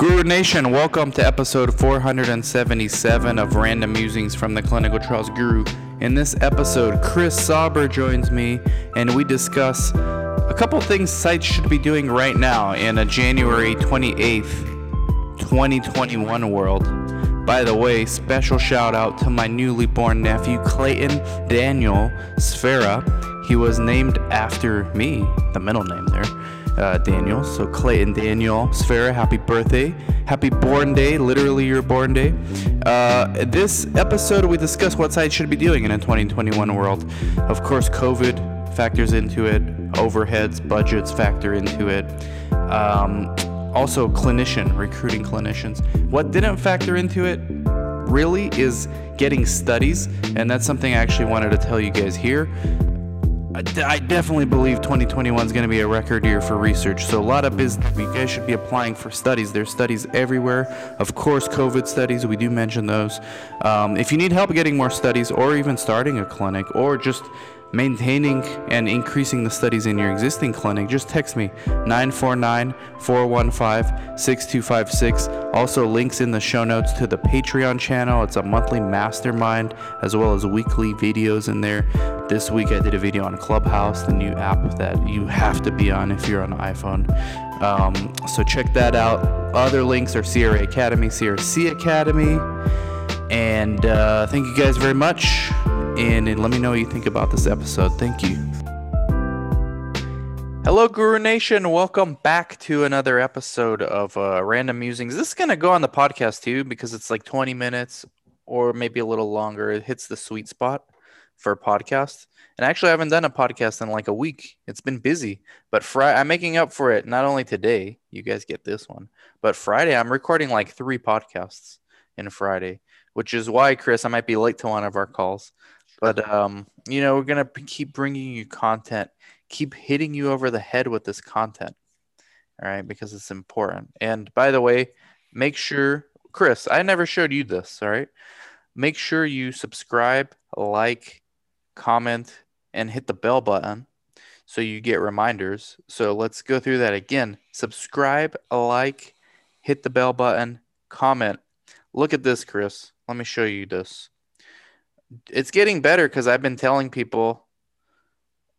Guru Nation, welcome to episode 477 of Random Musings from the Clinical Trials Guru. In this episode, Chris Sauber joins me and we discuss a couple things sites should be doing right now in a January 28th, 2021 world. By the way, special shout out to my newly born nephew Clayton Daniel Sfera. He was named after me, the middle name there uh, Daniel. So Clayton Daniel Sfera, happy birthday, happy born day, literally your born day. Uh, this episode we discuss what sites should be doing in a 2021 world. Of course, COVID factors into it, overheads, budgets factor into it. Um, also, clinician recruiting clinicians. What didn't factor into it really is getting studies, and that's something I actually wanted to tell you guys here. I definitely believe 2021 is going to be a record year for research. So a lot of business, you guys should be applying for studies. There's studies everywhere. Of course, COVID studies, we do mention those. Um, if you need help getting more studies or even starting a clinic or just maintaining and increasing the studies in your existing clinic, just text me 949 415 6256. Also, links in the show notes to the Patreon channel. It's a monthly mastermind as well as weekly videos in there. This week I did a video on Clubhouse, the new app that you have to be on if you're on iPhone. Um, so check that out. Other links are CRA Academy, CRC Academy. And uh, thank you guys very much in and let me know what you think about this episode. Thank you. Hello, Guru Nation. Welcome back to another episode of uh, Random Musings. This is going to go on the podcast too because it's like 20 minutes or maybe a little longer. It hits the sweet spot for a podcast. And actually, I haven't done a podcast in like a week. It's been busy, but Friday, I'm making up for it not only today, you guys get this one, but Friday, I'm recording like three podcasts in Friday, which is why, Chris, I might be late to one of our calls. But um, you know, we're gonna keep bringing you content, keep hitting you over the head with this content, all right? Because it's important. And by the way, make sure, Chris, I never showed you this, all right? Make sure you subscribe, like, comment, and hit the bell button so you get reminders. So let's go through that again. Subscribe, like, hit the bell button, comment. Look at this, Chris. Let me show you this it's getting better because I've been telling people.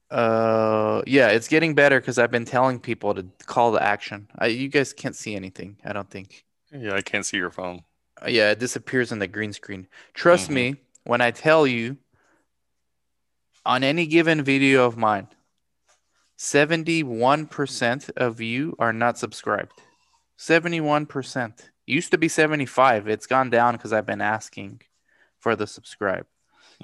Uh, yeah, it's getting better because I've been telling people to call to action. I, you guys can't see anything. I don't think. Yeah, I can't see your phone. Uh, yeah, it disappears in the green screen. Trust mm-hmm. me when I tell you. On any given video of mine, seventy-one percent of you are not subscribed. Seventy-one percent. Used to be seventy-five. It's gone down because I've been asking for the subscribe.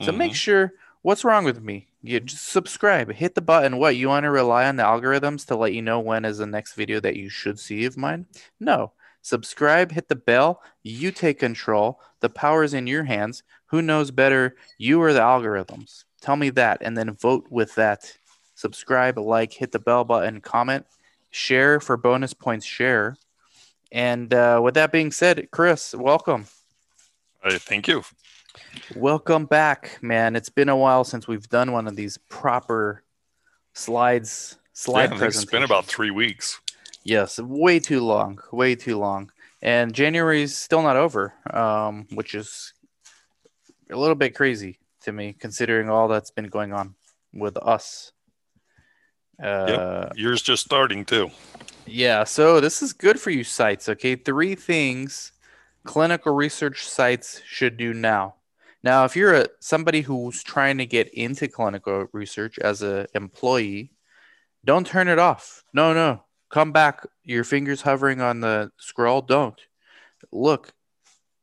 So mm-hmm. make sure what's wrong with me? You just subscribe, hit the button. What you want to rely on the algorithms to let you know when is the next video that you should see of mine? No. Subscribe, hit the bell. You take control. The power is in your hands. Who knows better, you or the algorithms? Tell me that and then vote with that. Subscribe, like, hit the bell button, comment, share for bonus points, share. And uh, with that being said, Chris, welcome. Uh, thank you. Welcome back, man. It's been a while since we've done one of these proper slides. Slide yeah, It's been about three weeks. Yes, way too long. Way too long. And January is still not over, um, which is a little bit crazy to me, considering all that's been going on with us. Uh, yep. Yours just starting too. Yeah. So this is good for you sites. Okay. Three things clinical research sites should do now. Now, if you're a, somebody who's trying to get into clinical research as an employee, don't turn it off. No, no. Come back. Your fingers hovering on the scroll. Don't. Look,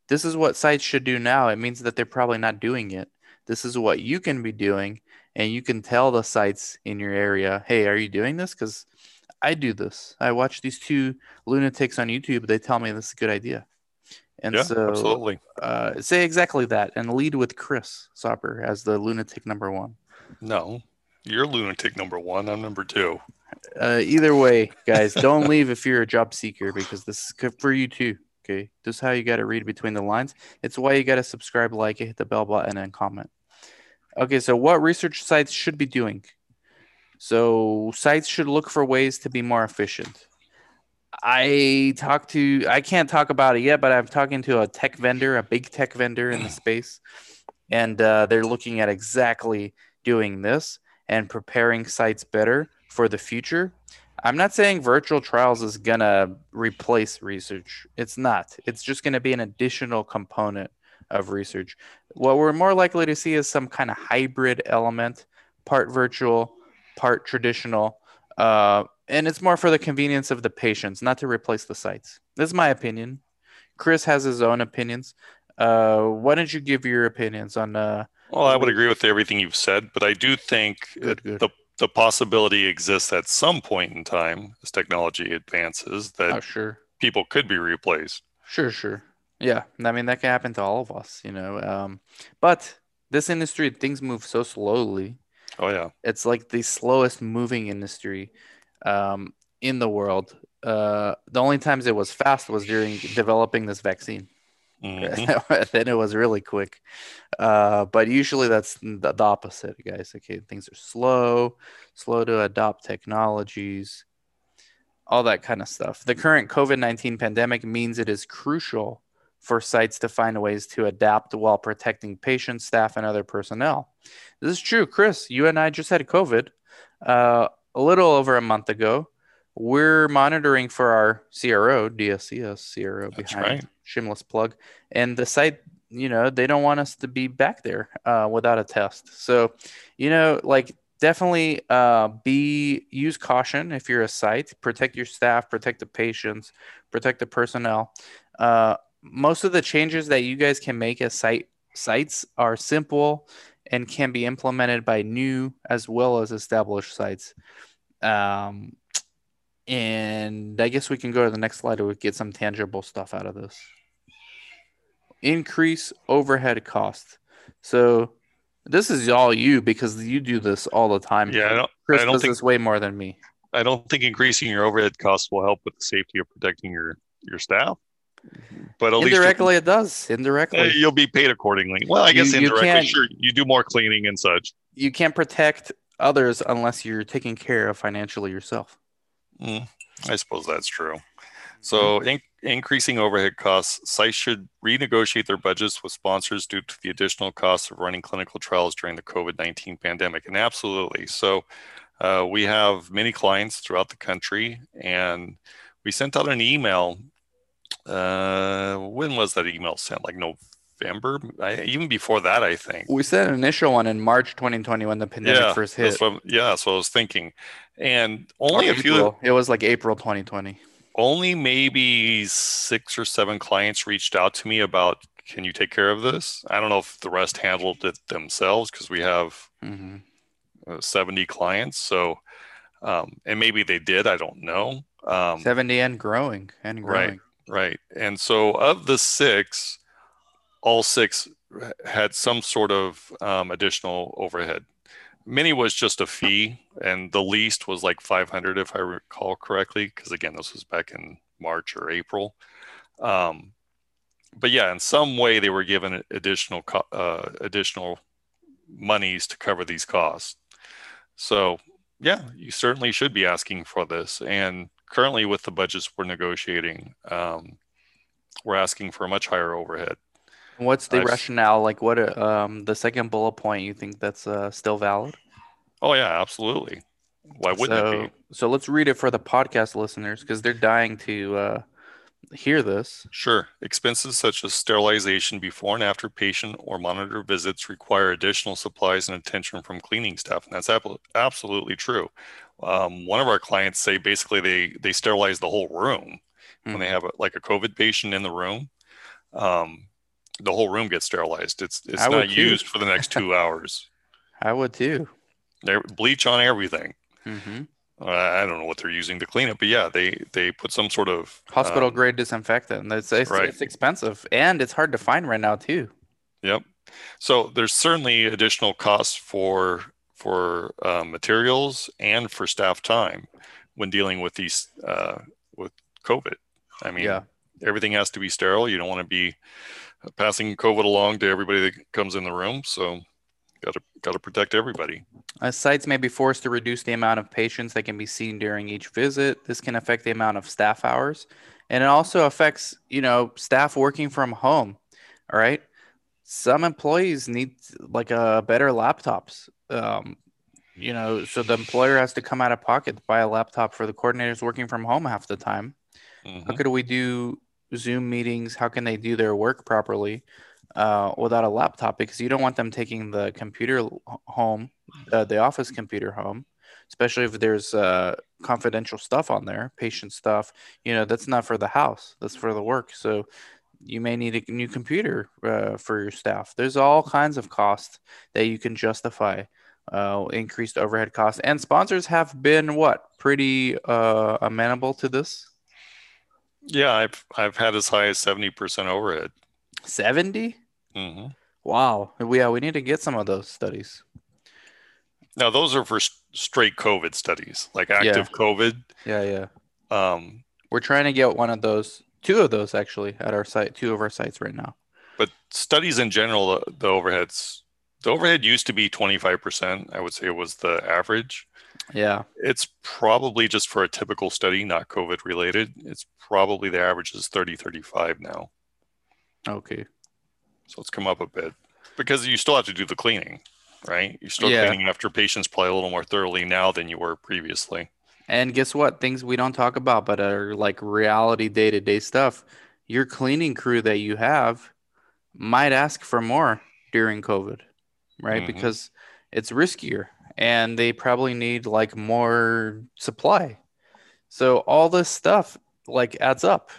this is what sites should do now. It means that they're probably not doing it. This is what you can be doing. And you can tell the sites in your area, hey, are you doing this? Because I do this. I watch these two lunatics on YouTube. They tell me this is a good idea. And yeah, so, absolutely. Uh, say exactly that and lead with Chris Sauber as the lunatic number one. No, you're lunatic number one. I'm number two. Uh, either way, guys, don't leave if you're a job seeker because this is good for you too. Okay, this is how you got to read between the lines. It's why you got to subscribe, like, it, hit the bell button, and comment. Okay, so what research sites should be doing? So sites should look for ways to be more efficient. I talked to I can't talk about it yet, but I'm talking to a tech vendor, a big tech vendor in the space, and uh, they're looking at exactly doing this and preparing sites better for the future. I'm not saying virtual trials is gonna replace research. It's not. It's just gonna be an additional component of research. What we're more likely to see is some kind of hybrid element, part virtual, part traditional, uh, and it's more for the convenience of the patients, not to replace the sites. This is my opinion. Chris has his own opinions. Uh, why don't you give your opinions on? Uh, well, I would agree with everything you've said, but I do think Good, good. the the possibility exists at some point in time as technology advances that oh, sure, people could be replaced. sure, sure. Yeah, I mean that can happen to all of us, you know. Um, but this industry, things move so slowly. Oh yeah, It's like the slowest moving industry um, in the world. Uh, the only times it was fast was during developing this vaccine. Mhm. then it was really quick. Uh, but usually that's the, the opposite, guys. Okay, things are slow, slow to adopt technologies, all that kind of stuff. The current COVID 19 pandemic means it is crucial for sites to find ways to adapt while protecting patients, staff, and other personnel. This is true. Chris, you and I just had COVID uh, a little over a month ago. We're monitoring for our CRO, DSCS CRO That's behind right. shameless plug and the site you know they don't want us to be back there uh, without a test so you know like definitely uh, be use caution if you're a site protect your staff protect the patients protect the personnel uh, most of the changes that you guys can make as site sites are simple and can be implemented by new as well as established sites um, and I guess we can go to the next slide to get some tangible stuff out of this. Increase overhead cost. So this is all you because you do this all the time. Yeah, I don't, Chris I don't does think this way more than me. I don't think increasing your overhead costs will help with the safety of protecting your your staff. But at least Indirectly, it does. Indirectly, you'll be paid accordingly. Well, I You- guess you indirectly, can't- sure, you do more cleaning and such. you can't protect others unless you're taking care of financially yourself. Mm, I suppose that's true. So, in- increasing overhead costs, sites should renegotiate their budgets with sponsors due to the additional costs of running clinical trials during the COVID 19 pandemic. And absolutely. So, uh, we have many clients throughout the country, and we sent out an email. Uh, when was that email sent? Like November? I, even before that, I think. We sent an initial one in March 2020 when the pandemic first hit. What, yeah, that's what I was thinking. And only Or a few, It was like April 2020. only maybe six or seven clients reached out to me about can you take care of this i don't know if the rest handled it themselves because we have hmm uh, 70 clients so um, and maybe they did i don't know um, 70 and growing and growing. Right. Right. And so of the six all six had some sort of um, additional overhead. Many was just a fee and the least was like 500 if i recall correctly because again this was back in march or april. Um, but yeah in some way they were given additional co- uh, additional monies to cover these costs. So yeah you certainly should be asking for this. And currently with the budgets we're negotiating um, we're asking for a much higher overhead What's the I've- rationale? Like, what? Um, the second bullet point. You think that's uh, still valid? oh yeah absolutely why wouldn't so, it be so let's read it for the podcast listeners because they're dying to uh, hear this. Sure. Expenses such as sterilization before and after patient or monitor visits require additional supplies and attention from cleaning staff, and that's ab- absolutely true. Um, one of our clients say basically they they sterilize the whole room when Hmm. they have a, like a COVID patient in the room. Um, the whole room gets sterilized. It's it's I not used for the next two hours. I would too. They bleach on everything. hmm Uh, I don't know what they're using to clean it, but yeah, they they put some sort of Hospital um, grade disinfectant. It's it's, right. it's expensive and it's hard to find right now too. Yep. So there's certainly additional costs for for uh, materials and for staff time when dealing with these uh, with COVID. I mean, Yeah. everything has to be sterile. You don't want to be passing COVID along to everybody that comes in the room. So Got to got to protect everybody. Uh, sites may be forced to reduce the amount of patients that can be seen during each visit. This can affect the amount of staff hours, and it also affects you know staff working from home. All right, some employees need like a uh, better laptops. Um, you know, so the employer has to come out of pocket to buy a laptop for the coordinators working from home half the time. Mm-hmm. How could we do Zoom meetings? How can they do their work properly uh, without a laptop? Because you don't want them taking the computer home, uh, the office computer home, especially if there's uh, confidential stuff on there, patient stuff. You know, that's not for the house, that's for the work. So you may need a new computer uh, for your staff. There's all kinds of costs that you can justify uh, increased overhead costs. And sponsors have been what pretty uh, amenable to this. Yeah, I've I've had as high as seventy percent overhead. 70 mm-hmm. Wow. Yeah, we need to get some of those studies. Now those are for straight COVID studies, like active yeah. COVID. Yeah, yeah. Um, we're trying to get one of those, two of those actually, at our site, two of our sites right now. But studies in general, the, the overheads the overhead used to be 25%. I would say it was the average. Yeah. It's probably just for a typical study, not COVID related. It's probably the average is 30, 35 now. Okay. So it's come up a bit because you still have to do the cleaning, right? You're still yeah. cleaning after patients probably a little more thoroughly now than you were previously. And guess what? Things we don't talk about, but are like reality day to day stuff. Your cleaning crew that you have might ask for more during COVID right? Mm-hmm. Because it's riskier and they probably need like more supply. So all this stuff like adds up,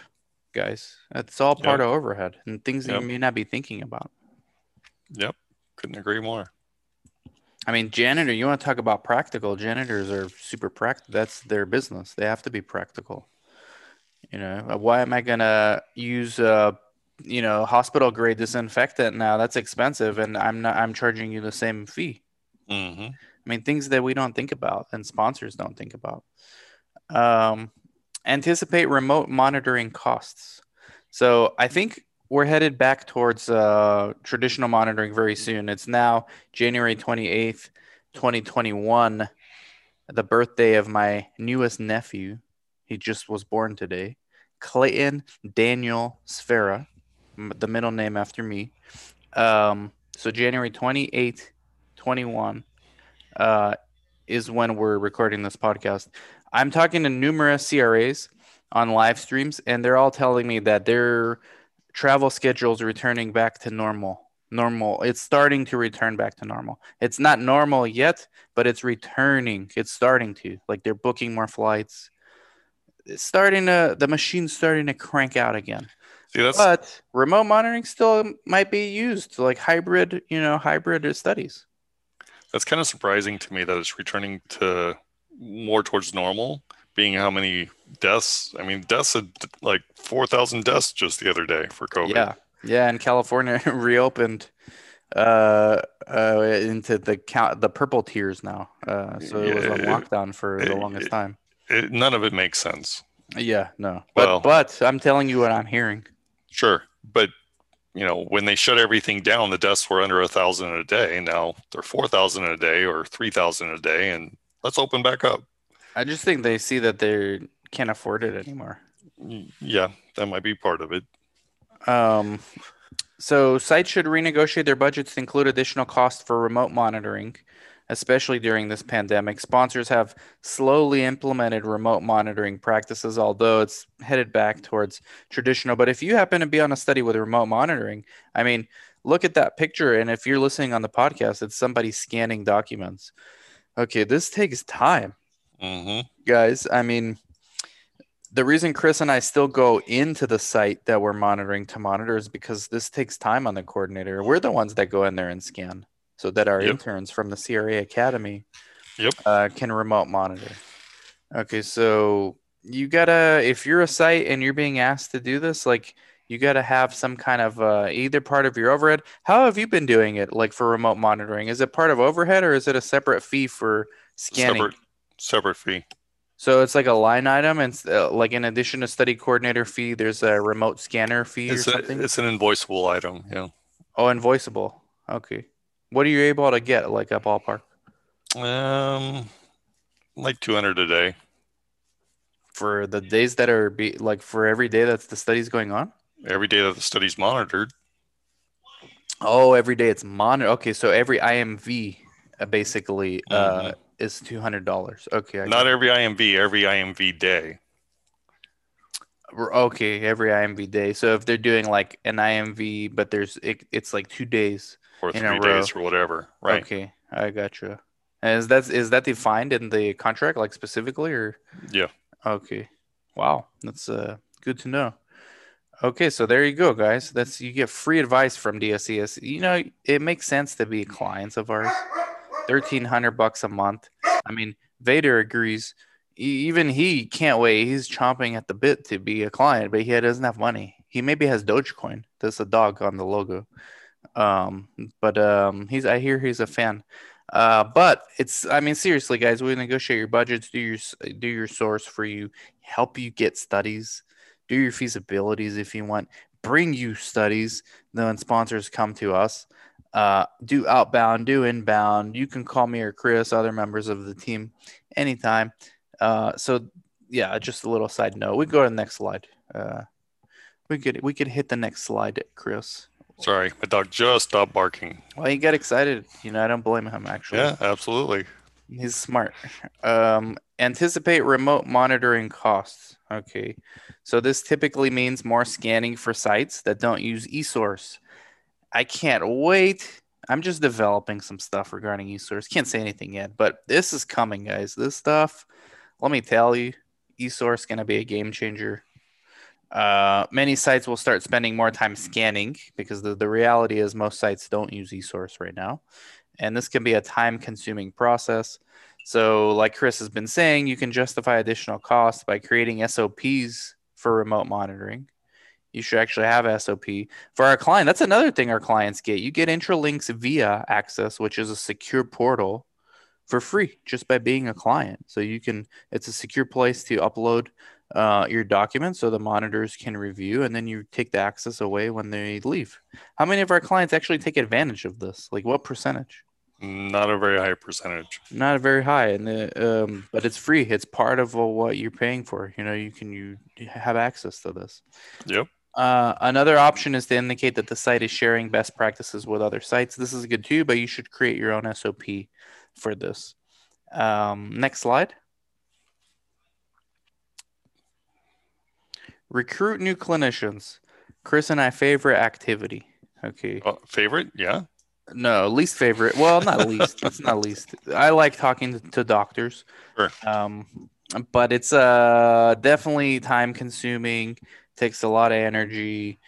guys. It's all part yep. of overhead and things that yep. you may not be thinking about. Yep. Couldn't agree more. I mean, janitor, you want to talk about practical. Janitors are super practical. That's their business. They have to be practical. You know, why am I going to use uh, you know hospital grade disinfectant now that's expensive and i'm not i'm charging you the same fee mm-hmm. i mean things that we don't think about and sponsors don't think about um, anticipate remote monitoring costs so i think we're headed back towards uh, traditional monitoring very soon it's now january 28th 2021 the birthday of my newest nephew he just was born today clayton daniel sfera the middle name after me. Um, so January 28th, 21 uh, is when we're recording this podcast. I'm talking to numerous CRAs on live streams, and they're all telling me that their travel schedules are returning back to normal. Normal. It's starting to return back to normal. It's not normal yet, but it's returning. It's starting to. Like they're booking more flights. It's starting to, the machine's starting to crank out again. See, that's but remote monitoring still might be used like hybrid, you know, hybrid studies. That's kind of surprising to me that it's returning to more towards normal, being how many deaths. I mean, deaths had like 4,000 deaths just the other day for COVID. Yeah. Yeah. And California reopened uh, uh, into the count, the purple tiers now. Uh, so it was on lockdown for the longest it, time. It, none of it makes sense. Yeah, no. But well, but I'm telling you what I'm hearing. Sure, but you know when they shut everything down, the deaths were under a thousand a day. Now they're four thousand a day or three thousand a day, and let's open back up. I just think they see that they can't afford it anymore. Yeah, that might be part of it. Um, so sites should renegotiate their budgets to include additional costs for remote monitoring especially during this pandemic. Sponsors have slowly implemented remote monitoring practices, although it's headed back towards traditional. But if you happen to be on a study with remote monitoring, I mean, look at that picture. And if you're listening on the podcast, it's somebody scanning documents. Okay, this takes time. Mm-hmm. Guys, I mean, the reason Chris and I still go into the site that we're monitoring to monitor is because this takes time on the coordinator. We're the ones that go in there and scan so that our yep. interns from the CRA Academy yep. uh, can remote monitor. Okay, so you gotta if you're a site and you're being asked to do this, like you gotta have some kind of uh, either part of your overhead. How have you been doing it, like for remote monitoring? Is it part of overhead or is it a separate fee for scanning? Separate, separate fee. So it's like a line item, and uh, like in addition to study coordinator fee, there's a remote scanner fee it's or a, something. It's an invoiceable item, yeah. Oh, invoiceable. Okay. What are you able to get, like a ballpark? Um, like 200 a day. For the days that are be like for every day that the study's going on? Every day that the study's monitored. Oh, every day it's monitor. Okay, so every IMV uh, basically uh, Mhm. is two hundred dollars. Okay, I Not every IMV, every IMV day. okay every IMV day. So if they're doing like an IMV, but there's it, it's like two days. or three days row. or whatever. Right. Okay, I gotcha. And is that is that defined in the contract, like specifically, or? Yeah. Okay. Wow, that's uh good to know. Okay, so there you go, guys. That's you get free advice from DSCS. You know, it makes sense to be clients of ours. Thirteen hundred bucks a month. I mean, Vader agrees. Even he can't wait. He's chomping at the bit to be a client, but he doesn't have money. He maybe has Dogecoin. There's a dog on the logo. Um, but um, he's I hear he's a fan. Uh, but it's I mean seriously, guys, we negotiate your budgets, do your do your source for you, help you get studies, do your feasibilities if you want, bring you studies. Then sponsors come to us. Uh, do outbound, do inbound. You can call me or Chris, other members of the team, anytime. Uh, so yeah, just a little side note. We go to the next slide. Uh, we could we could hit the next slide, Chris. Sorry, my dog just stopped barking. Well, he got excited. You know, I don't blame him actually. Yeah, absolutely. He's smart. Um, anticipate remote monitoring costs. Okay. So this typically means more scanning for sites that don't use eSource. I can't wait. I'm just developing some stuff regarding eSource. Can't say anything yet, but this is coming, guys. This stuff, let me tell you, eSource going to be a game changer. Uh, many sites will start spending more time scanning because the, the reality is most sites don't use eSource right now. And this can be a time consuming process. So, like Chris has been saying, you can justify additional costs by creating SOPs for remote monitoring. You should actually have SOP for our client. That's another thing our clients get. You get Intralinks via Access, which is a secure portal for free just by being a client. So you can, it's a secure place to upload uh, your documents so the monitors can review and then you take the access away when they leave. How many of our clients actually take advantage of this? Like what percentage? Not a very high percentage. not a very high and the, um, but it's free. It's part of uh, what you're paying for. You know you can you have access to this. Yep. uh, another option is to indicate that the site is sharing best practices with other sites. This is good too but you should create your own sop for this. Um, next slide. Recruit new clinicians. Chris and i favorite activity. Okay. Uh, favorite? Yeah. No, least favorite. Well, not least. it's not least. I like talking to, to doctors. Sure. Um, but it's uh definitely time consuming. Takes a lot of energy.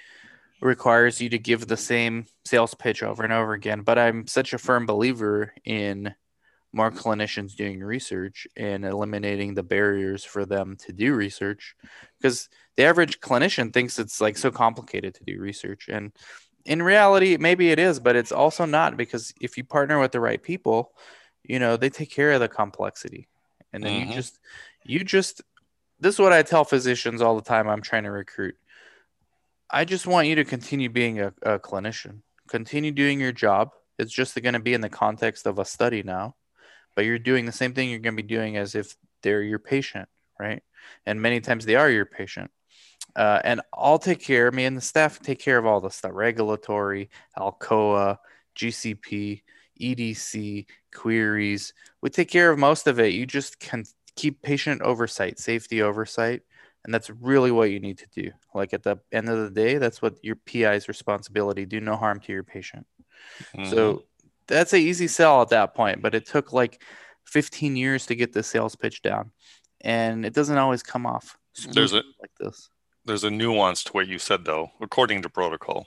Requires you to give the same sales pitch over and over again. But I'm such a firm believer in more clinicians doing research and eliminating the barriers for them to do research because the average clinician thinks it's like so complicated to do research and in reality maybe it is but it's also not because if you partner with the right people you know they take care of the complexity. And then Mhm. you just you just this is what i tell physicians all the time i'm trying to recruit. I just want you to continue being a, a clinician. Continue doing your job. It's just going to be in the context of a study now but you're doing the same thing you're going to be doing as if they're your patient right? And many times they are your patient uh, and I'll take care. Me and the staff take care of all the stuff: regulatory, Alcoa, GCP, EDC, queries. We take care of most of it. You just can keep patient oversight, safety oversight, and that's really what you need to do. Like at the end of the day, that's what your PI's responsibility: do no harm to your patient. Mhm. So that's an easy sell at that point, but it took like 15 years to get the sales pitch down, and it doesn't always come off There's a- like this. There's a nuance to what you said though, according to protocol.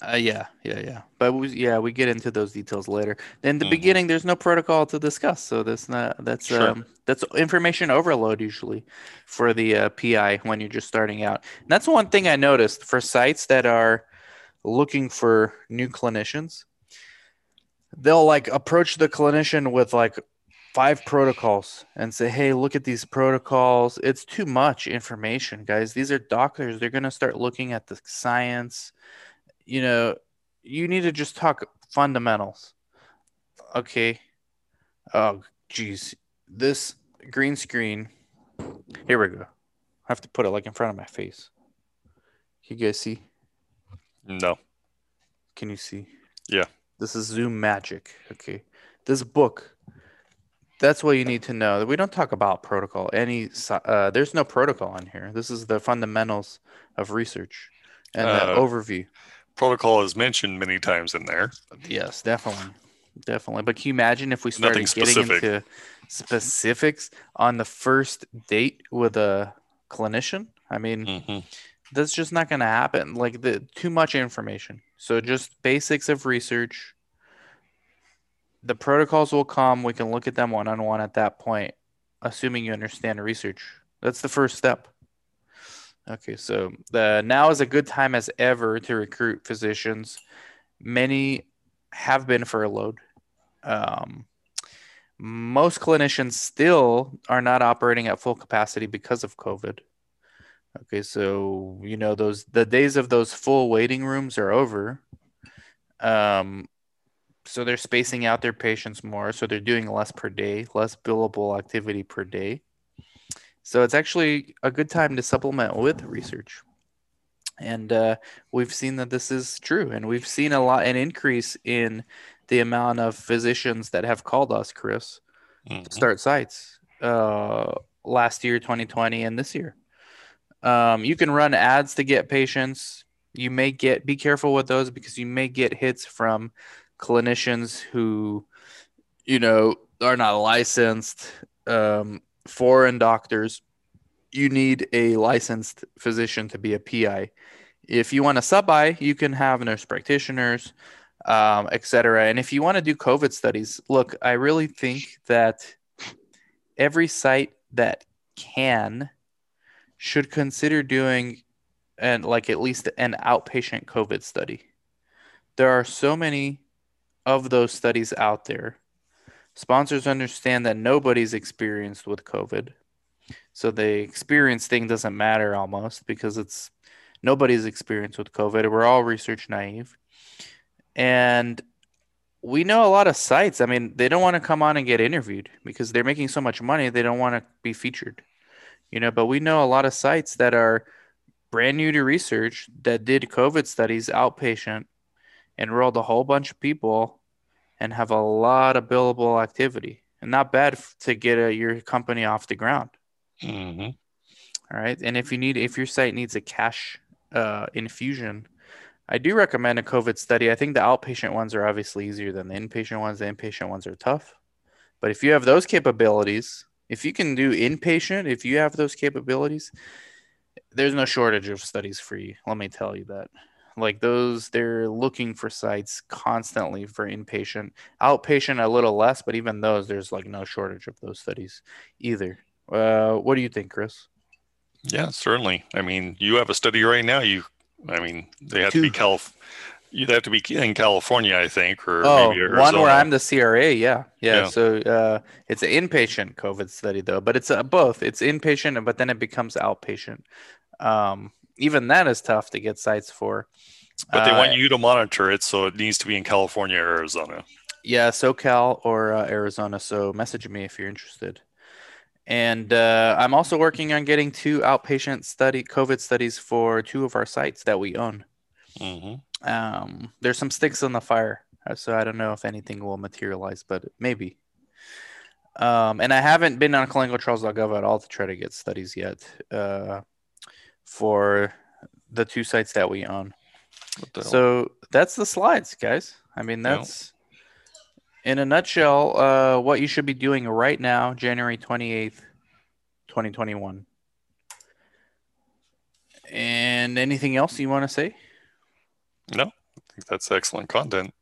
Uh, yeah, yeah, yeah. But we, yeah, we get into those details later. In the Mhm. beginning, there's no protocol to discuss, so that's not that's Sure. um that's information overload usually for the uh, PI when you're just starting out. And that's one thing I noticed for sites that are looking for new clinicians. They'll like approach the clinician with like five protocols and say, "Hey, look at these protocols. It's too much information, guys. These are doctors. They're going to start looking at the science. You know, you need to just talk fundamentals. Okay. Oh, geez. This green screen. Here we go. I have to put it like in front of my face. Can you guys see? No. Can you see? Yeah. This is Zoom magic. Okay. This book. That's what you need to know. We don't talk about protocol. Any uh, there's no protocol in here. This is the fundamentals of research and the Uh, overview. Protocol is mentioned many times in there. Yes, definitely, definitely. But can you imagine if we started Nothing getting specific. into specifics on the first date with a clinician? I mean, hmm that's just not going to happen. Like the too much information. So just basics of research. The protocols will come. We can look at them one on one at that point, assuming you understand research. That's the first step. Okay, so the now is a good time as ever to recruit physicians. Many have been furloughed. Um, most clinicians still are not operating at full capacity because of COVID. Okay, so you know those the days of those full waiting rooms are over. Um, so they're spacing out their patients more, so they're doing less per day, less billable activity per day. So it's actually a good time to supplement with research. And uh, we've seen that this is true, and we've seen a lot an increase in the amount of physicians that have called us, Chris, hmm to start sites uh, last year, 2020, and this year. Um, you can run ads to get patients. You may get be careful with those because you may get hits from clinicians who, you know, are not licensed. Um, foreign doctors. You need a licensed physician to be a PI. If you want a sub I, you can have nurse practitioners, um, et cetera. And if you want to do COVID studies, look, I really think that every site that can should consider doing and like at least an outpatient COVID study. There are so many of those studies out there. Sponsors understand that nobody's experienced with COVID. So the experience thing doesn't matter almost because it's nobody's experienced with COVID. We're all research naive. And we know a lot of sites. I mean, they don't want to come on and get interviewed because they're making so much money, they don't want to be featured. You know, but we know a lot of sites that are brand new to research that did COVID studies outpatient, enrolled a whole bunch of people, and have a lot of billable activity. And not bad to get a, your company off the ground. hmm All right. And if you need, if your site needs a cash uh, infusion, I do recommend a COVID study. I think the outpatient ones are obviously easier than the inpatient ones. The inpatient ones are tough. But if you have those capabilities, if you can do inpatient, if you have those capabilities, there's no shortage of studies for you. Let me tell you that. Like those, they're looking for sites constantly for inpatient. Outpatient, a little less, but even those, there's like no shortage of those studies either. Uh, what do you think, Chris? Yeah, certainly. I mean, you have a study right now. You, I mean, they have to be Two. Calif. You'd have to be in California, I think, or Oh, maybe one where I'm the CRA. Yeah, yeah. Yeah. So uh, it's an inpatient COVID study though, but it's uh, both. It's inpatient, but then it becomes outpatient. Um, even that is tough to get sites for. But they Uh, want you to monitor it, so it needs to be in California or Arizona. Yeah, SoCal or uh, Arizona. So message me if you're interested. And uh, I'm also working on getting two outpatient study COVID studies for two of our sites that we own. hmm Um, there's some sticks on the fire, uh, so I don't know if anything will materialize, but maybe. Um, and I haven't been on clinicaltrials.gov at all to try to get studies yet uh, for the two sites that we own. What the hell? So that's the slides, guys. I mean, that's in a nutshell uh, what you should be doing right now, January 28th, 2021. And anything else you want to say? no, I think that's excellent content.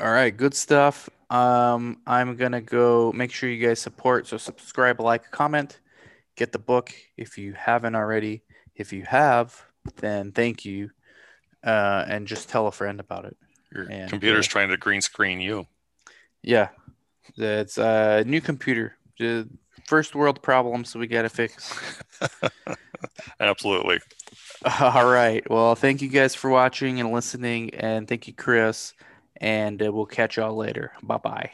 All right, good stuff. Um, I'm gonna go make sure you guys support. So subscribe, like, comment, get the book if you haven't already. If you have, then thank you, uh, and just tell a friend about it. Your And, computer's uh, trying to green screen you. Yeah, it's a new computer. The first world problems we gotta fix. Absolutely. All right. Well, thank you guys for watching and listening, and thank you, Chris. and uh, we'll catch y'all later. Bye bye.